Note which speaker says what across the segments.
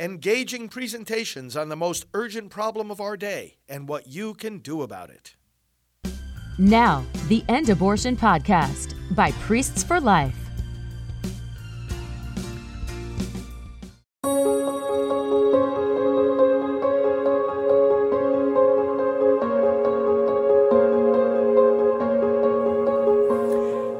Speaker 1: engaging presentations on the most urgent problem of our day and what you can do about it.
Speaker 2: Now, the End Abortion Podcast by Priests for Life.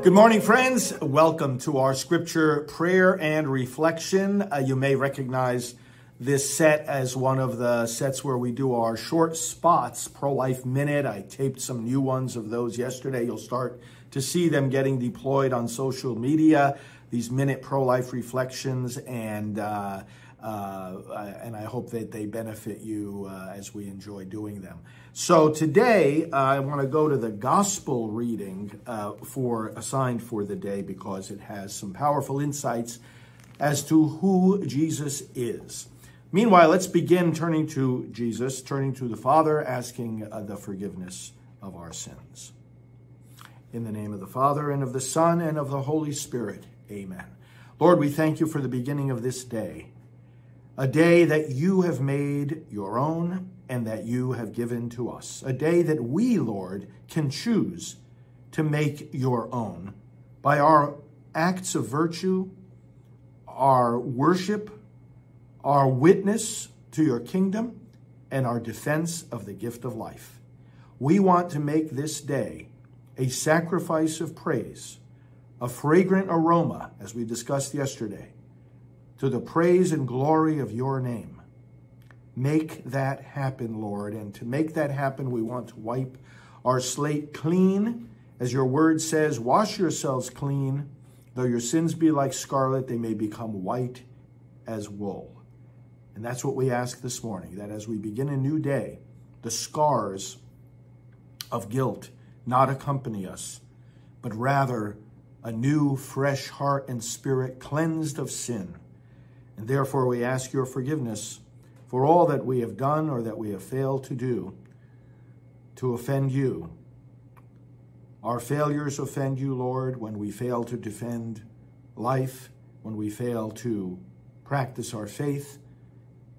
Speaker 1: Good morning, friends. Welcome to our scripture prayer and reflection. Uh, you may recognize this set as one of the sets where we do our short spots, Pro Life Minute. I taped some new ones of those yesterday. You'll start to see them getting deployed on social media, these minute pro life reflections, and uh, uh, and I hope that they benefit you uh, as we enjoy doing them. So today I want to go to the gospel reading uh, for assigned for the day because it has some powerful insights as to who Jesus is. Meanwhile, let's begin turning to Jesus, turning to the Father, asking uh, the forgiveness of our sins. In the name of the Father, and of the Son, and of the Holy Spirit, amen. Lord, we thank you for the beginning of this day a day that you have made your own and that you have given to us. A day that we, Lord, can choose to make your own by our acts of virtue, our worship, our witness to your kingdom, and our defense of the gift of life. We want to make this day a sacrifice of praise, a fragrant aroma, as we discussed yesterday, to the praise and glory of your name. Make that happen, Lord. And to make that happen, we want to wipe our slate clean. As your word says, wash yourselves clean. Though your sins be like scarlet, they may become white as wool. And that's what we ask this morning that as we begin a new day, the scars of guilt not accompany us, but rather a new, fresh heart and spirit cleansed of sin and therefore, we ask your forgiveness for all that we have done or that we have failed to do to offend you. Our failures offend you, Lord, when we fail to defend life, when we fail to practice our faith,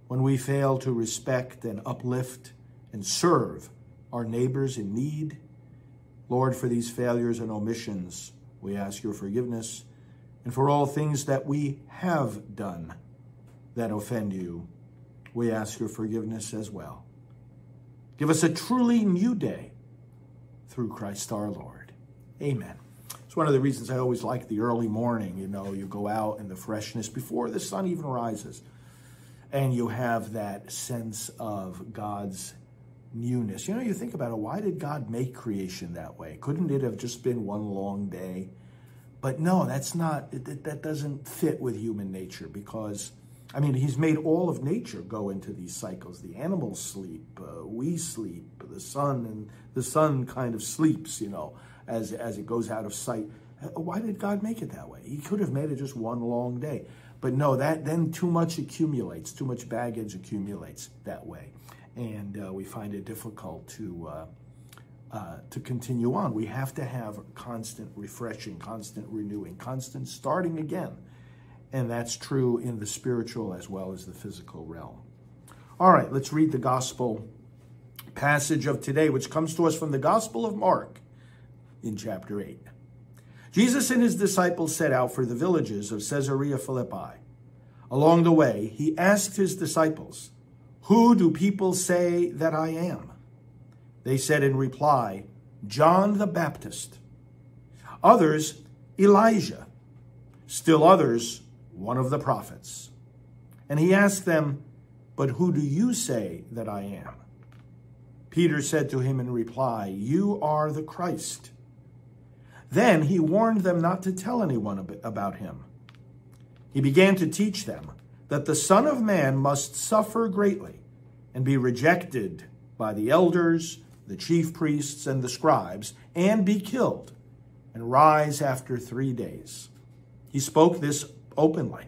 Speaker 1: when we fail to respect and uplift and serve our neighbors in need. Lord, for these failures and omissions, we ask your forgiveness, and for all things that we have done that offend you, we ask your forgiveness as well. Give us a truly new day through Christ our Lord. Amen. It's one of the reasons I always like the early morning. You know, you go out in the freshness before the sun even rises, and you have that sense of God's newness. You know, you think about it, why did God make creation that way? Couldn't it have just been one long day? But no, that's not, that doesn't fit with human nature because I mean, he's made all of nature go into these cycles. The animals sleep, uh, we sleep, the sun and the sun kind of sleeps, you know, as as it goes out of sight. Uh, why did God make it that way? He could have made it just one long day. But no, that then too much accumulates, too much baggage accumulates that way, and uh, we find it difficult to uh, uh, to continue on. We have to have constant refreshing, constant renewing, constant starting again and that's true in the spiritual as well as the physical realm. All right, let's read the gospel passage of today, which comes to us from the Gospel of Mark in chapter 8. Jesus and his disciples set out for the villages of Caesarea Philippi. Along the way, he asked his disciples, Who do people say that I am? They said in reply, John the Baptist. Others, Elijah. Still others, one of the prophets. And he asked them, But who do you say that I am? Peter said to him in reply, You are the Christ. Then he warned them not to tell anyone about him. He began to teach them that the Son of Man must suffer greatly and be rejected by the elders, the chief priests, and the scribes, and be killed, and rise after three days. He spoke this openly.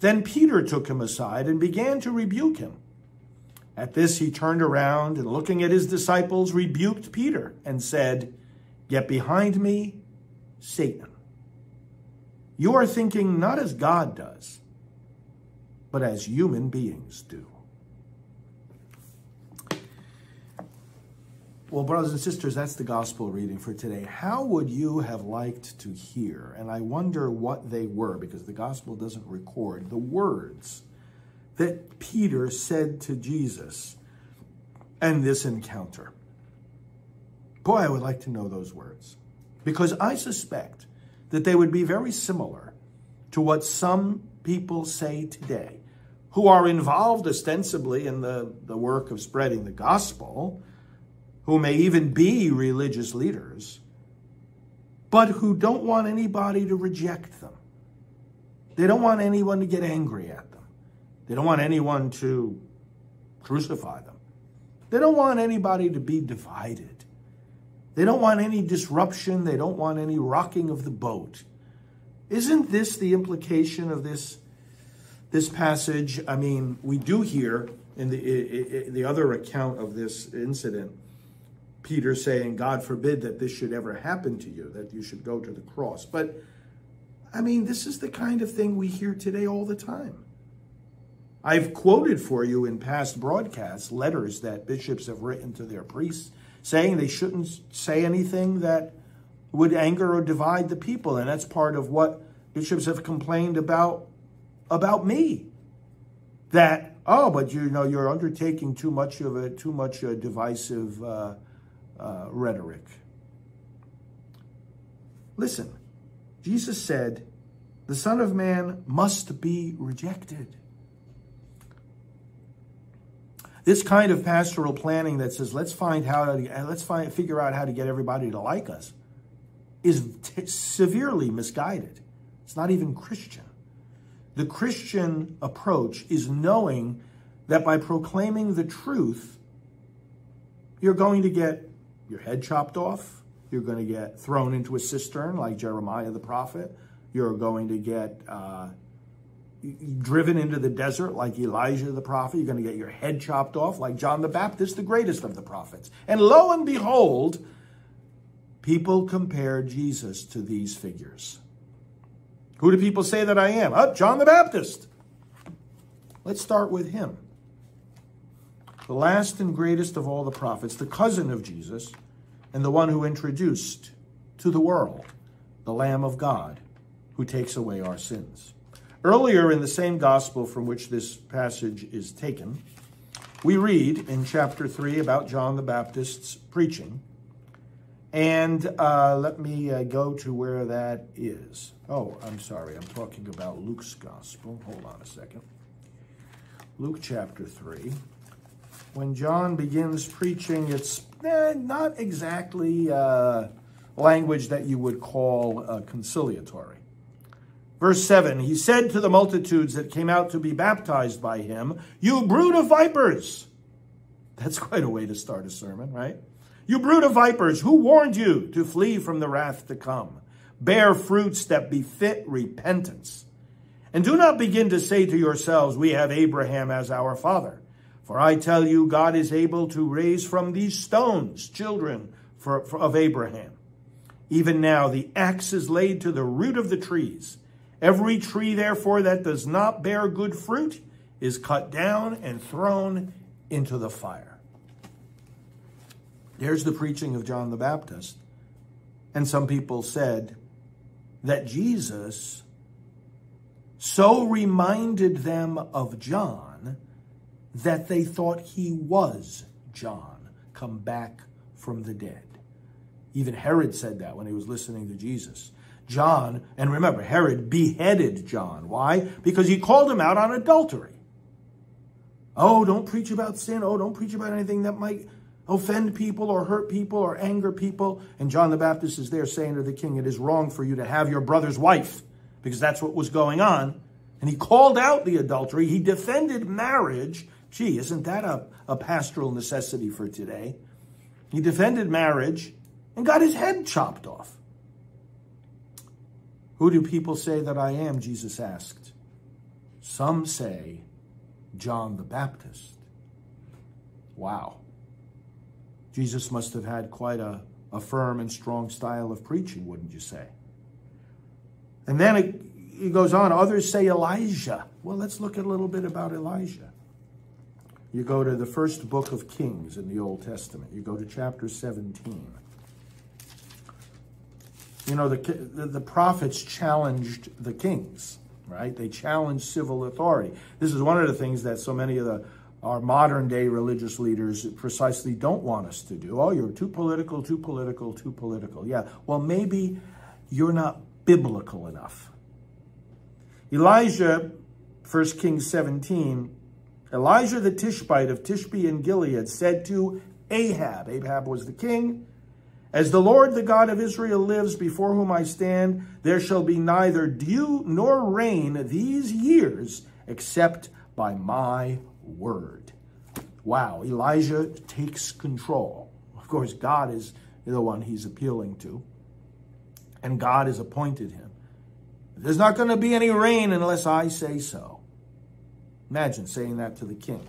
Speaker 1: Then Peter took him aside and began to rebuke him. At this, he turned around and, looking at his disciples, rebuked Peter and said, Get behind me, Satan. You are thinking not as God does, but as human beings do. Well, brothers and sisters, that's the gospel reading for today. How would you have liked to hear? And I wonder what they were because the gospel doesn't record the words that Peter said to Jesus and this encounter. Boy, I would like to know those words because I suspect that they would be very similar to what some people say today who are involved ostensibly in the, the work of spreading the gospel who may even be religious leaders, but who don't want anybody to reject them. They don't want anyone to get angry at them. They don't want anyone to crucify them. They don't want anybody to be divided. They don't want any disruption. They don't want any rocking of the boat. Isn't this the implication of this, this passage? I mean, we do hear in the, the other account of this incident Peter saying, God forbid that this should ever happen to you, that you should go to the cross. But I mean, this is the kind of thing we hear today all the time. I've quoted for you in past broadcasts letters that bishops have written to their priests saying they shouldn't say anything that would anger or divide the people. And that's part of what bishops have complained about about me. That, oh, but you know, you're undertaking too much of a too much a divisive uh, uh, rhetoric. Listen, Jesus said, the Son of Man must be rejected. This kind of pastoral planning that says, let's find how to, let's find, figure out how to get everybody to like us is t- severely misguided. It's not even Christian. The Christian approach is knowing that by proclaiming the truth, you're going to get your head chopped off. You're going to get thrown into a cistern like Jeremiah the prophet. You're going to get uh, driven into the desert like Elijah the prophet. You're going to get your head chopped off like John the Baptist, the greatest of the prophets. And lo and behold, people compare Jesus to these figures. Who do people say that I am? Oh, John the Baptist. Let's start with him the last and greatest of all the prophets, the cousin of Jesus, and the one who introduced to the world the Lamb of God who takes away our sins. Earlier in the same gospel from which this passage is taken, we read in chapter 3 about John the Baptist's preaching. And uh, let me uh, go to where that is. Oh, I'm sorry, I'm talking about Luke's gospel. Hold on a second. Luke chapter 3 when John begins preaching, it's eh, not exactly uh, language that you would call uh, conciliatory. Verse 7 He said to the multitudes that came out to be baptized by him, You brood of vipers! That's quite a way to start a sermon, right? You brood of vipers, who warned you to flee from the wrath to come? Bear fruits that befit repentance. And do not begin to say to yourselves, We have Abraham as our father. For I tell you, God is able to raise from these stones children for, for, of Abraham. Even now, the axe is laid to the root of the trees. Every tree, therefore, that does not bear good fruit is cut down and thrown into the fire. There's the preaching of John the Baptist. And some people said that Jesus so reminded them of John that they thought he was John, come back from the dead. Even Herod said that when he was listening to Jesus. John, and remember, Herod beheaded John. Why? Because he called him out on adultery. Oh, don't preach about sin. Oh, don't preach about anything that might offend people or hurt people or anger people. And John the Baptist is there saying to the king, It is wrong for you to have your brother's wife, because that's what was going on. And he called out the adultery. He defended marriage Gee, isn't that a, a pastoral necessity for today? He defended marriage and got his head chopped off. Who do people say that I am? Jesus asked. Some say John the Baptist. Wow. Jesus must have had quite a, a firm and strong style of preaching, wouldn't you say? And then he goes on, others say Elijah. Well, let's look a little bit about Elijah. You go to the first book of Kings in the Old Testament. You go to chapter 17. You know, the, the, the prophets challenged the kings, right? They challenged civil authority. This is one of the things that so many of the our modern day religious leaders precisely don't want us to do. Oh, you're too political, too political, too political. Yeah, well, maybe you're not biblical enough. Elijah, 1 Kings 17, Elijah the Tishbite of Tishbe in Gilead said to Ahab, Ahab was the king, As the Lord the God of Israel lives before whom I stand, there shall be neither dew nor rain these years except by my word. Wow, Elijah takes control. Of course, God is the one he's appealing to, and God has appointed him. There's not going to be any rain unless I say so. Imagine saying that to the king.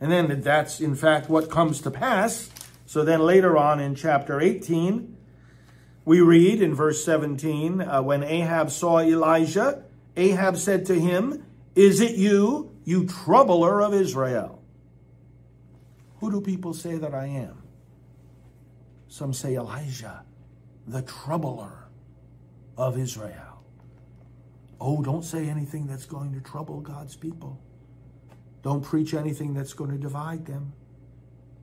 Speaker 1: And then that's in fact what comes to pass. So then later on in chapter 18, we read in verse 17 uh, when Ahab saw Elijah, Ahab said to him, Is it you, you troubler of Israel. Who do people say that I am? Some say Elijah, the troubler of Israel. Oh, don't say anything that's going to trouble God's people. Don't preach anything that's going to divide them.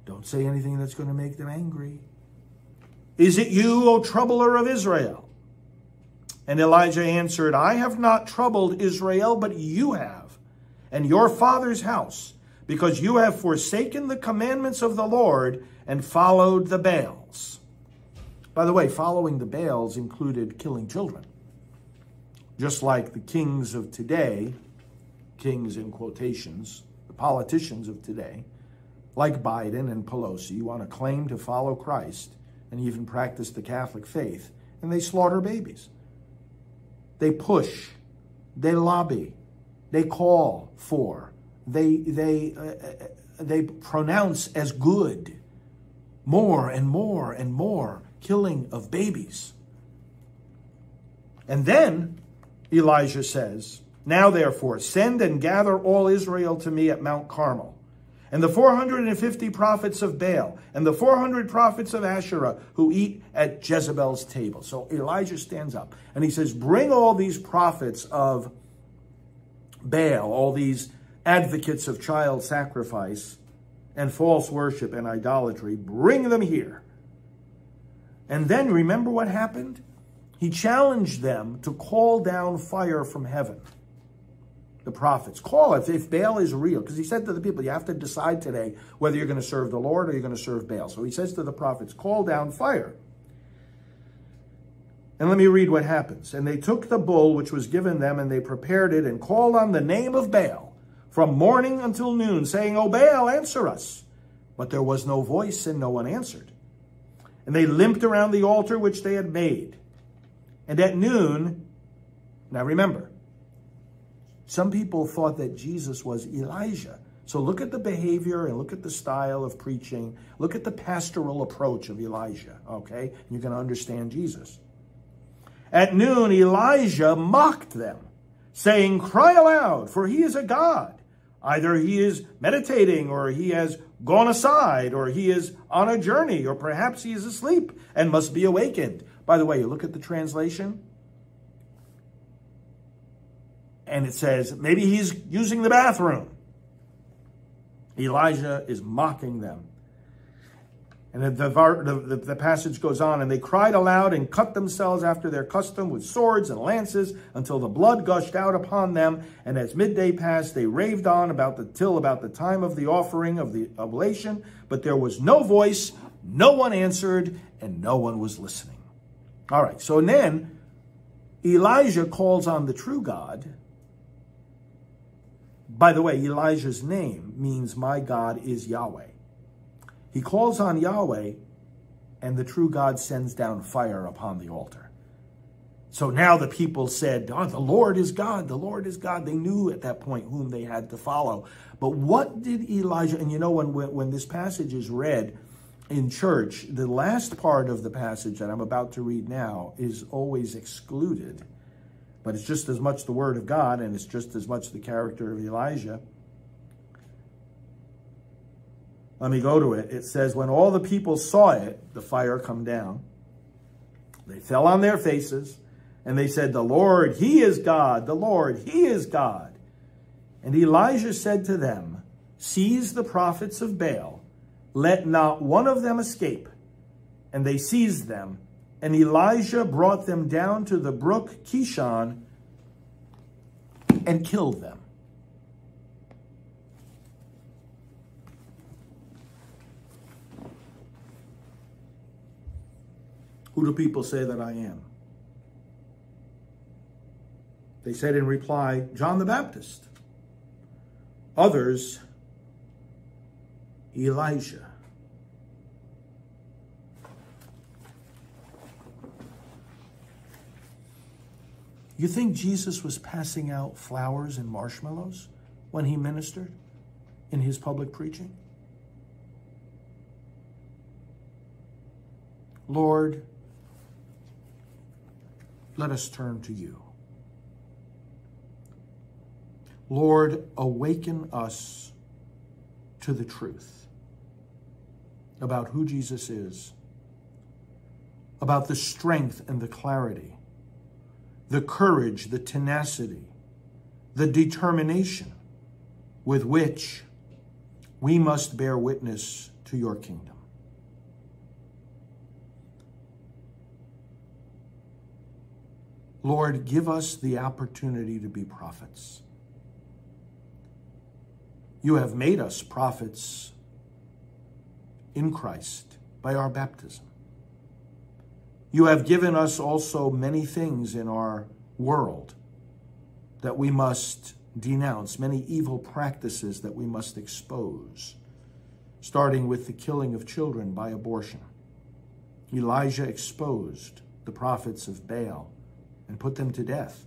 Speaker 1: Don't say anything that's going to make them angry. Is it you, O troubler of Israel? And Elijah answered, I have not troubled Israel, but you have and your father's house, because you have forsaken the commandments of the Lord and followed the Baals. By the way, following the Baals included killing children. Just like the kings of today, kings in quotations, the politicians of today, like Biden and Pelosi, you want to claim to follow Christ and even practice the Catholic faith, and they slaughter babies. They push, they lobby, they call for, they, they, uh, uh, they pronounce as good more and more and more killing of babies. And then Elijah says, Now therefore, send and gather all Israel to me at Mount Carmel. And the 450 prophets of Baal, and the 400 prophets of Asherah who eat at Jezebel's table. So Elijah stands up and he says, Bring all these prophets of Baal, all these advocates of child sacrifice and false worship and idolatry, bring them here. And then remember what happened? He challenged them to call down fire from heaven. The prophets, call it if Baal is real. Because he said to the people, you have to decide today whether you're going to serve the Lord or you're going to serve Baal. So he says to the prophets, call down fire. And let me read what happens. And they took the bull which was given them, and they prepared it, and called on the name of Baal from morning until noon, saying, O Baal, answer us. But there was no voice, and no one answered. And they limped around the altar which they had made. And at noon, now remember, some people thought that Jesus was Elijah. So look at the behavior and look at the style of preaching. Look at the pastoral approach of Elijah, okay? You're going to understand Jesus. At noon, Elijah mocked them, saying, Cry aloud, for he is a God. Either he is meditating, or he has gone aside, or he is on a journey, or perhaps he is asleep and must be awakened. By the way, you look at the translation, and it says, maybe he's using the bathroom. Elijah is mocking them. And the, the, the, passage goes on, and they cried aloud and cut themselves after their custom with swords and lances until the blood gushed out upon them. And as midday passed, they raved on about the till about the time of the offering of the oblation. But there was no voice, no one answered, and no one was listening. All right, so then Elijah calls on the true God. By the way, Elijah's name means my God is Yahweh. He calls on Yahweh, and the true God sends down fire upon the altar. So now the people said, oh, the Lord is God, the Lord is God. They knew at that point whom they had to follow. But what did Elijah, and you know, when, when this passage is read in church, the last part of the passage that I'm about to read now is always excluded but it's just as much the Word of God and it's just as much the character of Elijah. Let me go to it. It says, When all the people saw it, the fire come down, they fell on their faces and they said, The Lord, He is God. The Lord, He is God. And Elijah said to them, Seize the prophets of Baal, let not one of them escape. And they seized them. And Elijah brought them down to the brook Kishon and killed them. Who do people say that I am? They said in reply, John the Baptist. Others, Elijah. You think Jesus was passing out flowers and marshmallows when he ministered in his public preaching? Lord, let us turn to you. Lord, awaken us to the truth about who Jesus is, about the strength and the clarity, the courage, the tenacity, the determination with which we must bear witness to your kingdom. Lord, give us the opportunity to be prophets. You have made us prophets in Christ by our baptism. You have given us also many things in our world that we must denounce, many evil practices that we must expose, starting with the killing of children by abortion. Elijah exposed the prophets of Baal and put them to death.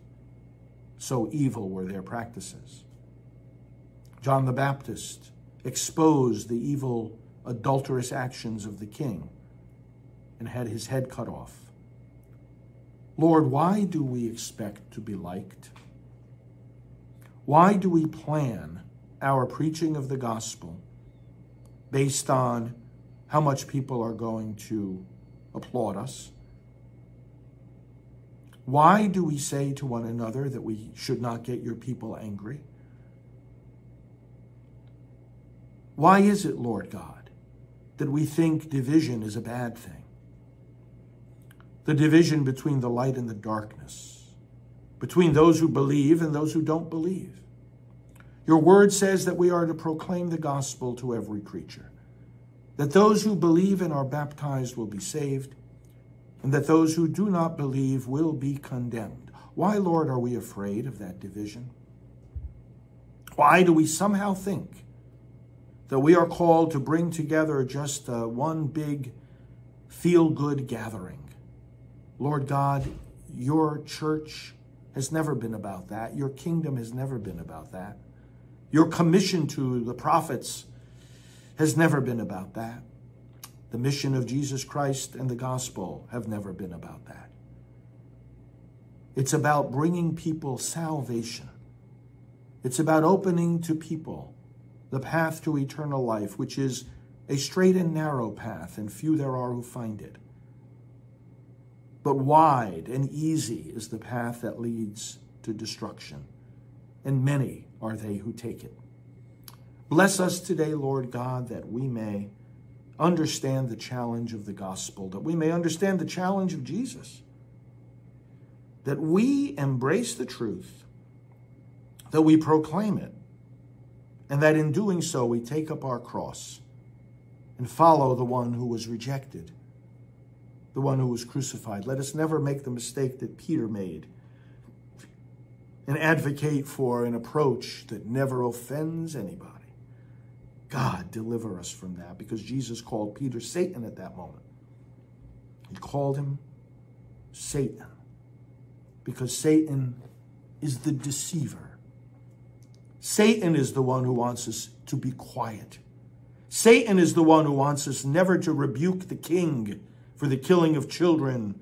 Speaker 1: So evil were their practices. John the Baptist exposed the evil, adulterous actions of the king and had his head cut off. Lord, why do we expect to be liked? Why do we plan our preaching of the gospel based on how much people are going to applaud us? Why do we say to one another that we should not get your people angry? Why is it, Lord God, that we think division is a bad thing? The division between the light and the darkness, between those who believe and those who don't believe. Your word says that we are to proclaim the gospel to every creature, that those who believe and are baptized will be saved, and that those who do not believe will be condemned. Why, Lord, are we afraid of that division? Why do we somehow think that we are called to bring together just one big feel good gathering? Lord God, your church has never been about that. Your kingdom has never been about that. Your commission to the prophets has never been about that. The mission of Jesus Christ and the gospel have never been about that. It's about bringing people salvation. It's about opening to people the path to eternal life, which is a straight and narrow path, and few there are who find it. But wide and easy is the path that leads to destruction, and many are they who take it. Bless us today, Lord God, that we may understand the challenge of the gospel, that we may understand the challenge of Jesus, that we embrace the truth, that we proclaim it, and that in doing so we take up our cross and follow the one who was rejected, the one who was crucified. Let us never make the mistake that Peter made and advocate for an approach that never offends anybody. God, deliver us from that because Jesus called Peter Satan at that moment. He called him Satan because Satan is the deceiver. Satan is the one who wants us to be quiet. Satan is the one who wants us never to rebuke the king for the killing of children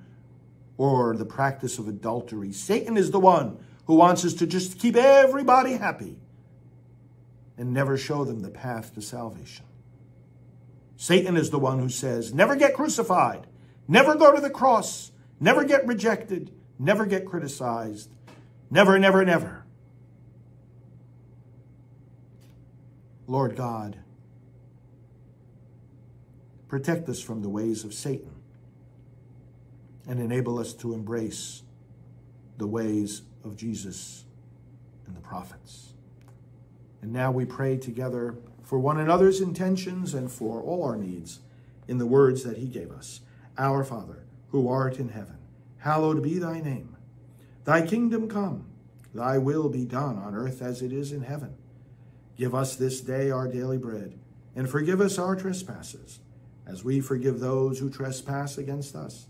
Speaker 1: or the practice of adultery. Satan is the one who wants us to just keep everybody happy and never show them the path to salvation. Satan is the one who says, never get crucified, never go to the cross, never get rejected, never get criticized, never, never, never. Lord God, protect us from the ways of Satan and enable us to embrace the ways of Jesus and the prophets. And now we pray together for one another's intentions and for all our needs in the words that he gave us. Our Father, who art in heaven, hallowed be thy name. Thy kingdom come, thy will be done on earth as it is in heaven. Give us this day our daily bread, and forgive us our trespasses, as we forgive those who trespass against us.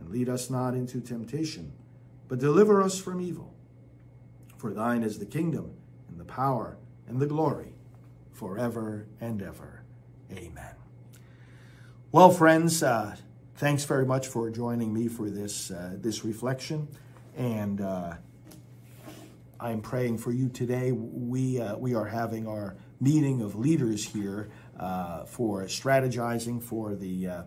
Speaker 1: And lead us not into temptation, but deliver us from evil. For thine is the kingdom, and the power, and the glory forever and ever. Amen. Well, friends, uh, thanks very much for joining me for this uh, this reflection, and uh, I'm praying for you today. We uh, we are having our meeting of leaders here uh, for strategizing for the.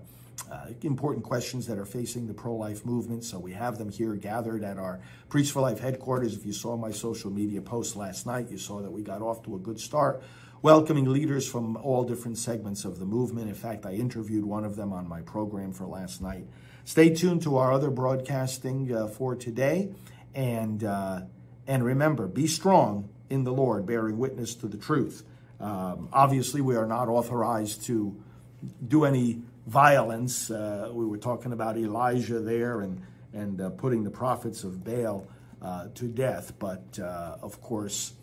Speaker 1: Uh, important questions that are facing the pro life movement. So, we have them here gathered at our Priests for Life headquarters. If you saw my social media post last night, you saw that we got off to a good start welcoming leaders from all different segments of the movement. In fact, I interviewed one of them on my program for last night. Stay tuned to our other broadcasting uh, for today, and uh, and remember, be strong in the Lord, bearing witness to the truth. Um, obviously, we are not authorized to do any violence. Uh, we were talking about Elijah there and and uh, putting the prophets of Baal uh, to death, but uh, of course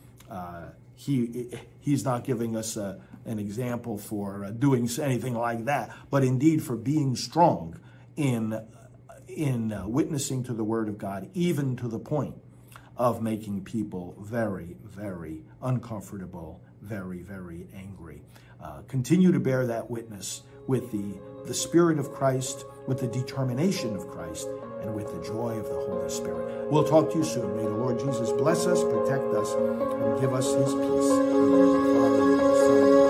Speaker 1: he he's not giving us a, an example for uh, doing anything like that, but indeed for being strong in in uh, witnessing to the Word of God, even to the point of making people very, very uncomfortable, very, very angry. Uh, continue to bear that witness with the the Spirit of Christ, with the determination of Christ, and with the joy of the Holy Spirit. We'll talk to you soon. May the Lord Jesus bless us, protect us, and give us his peace.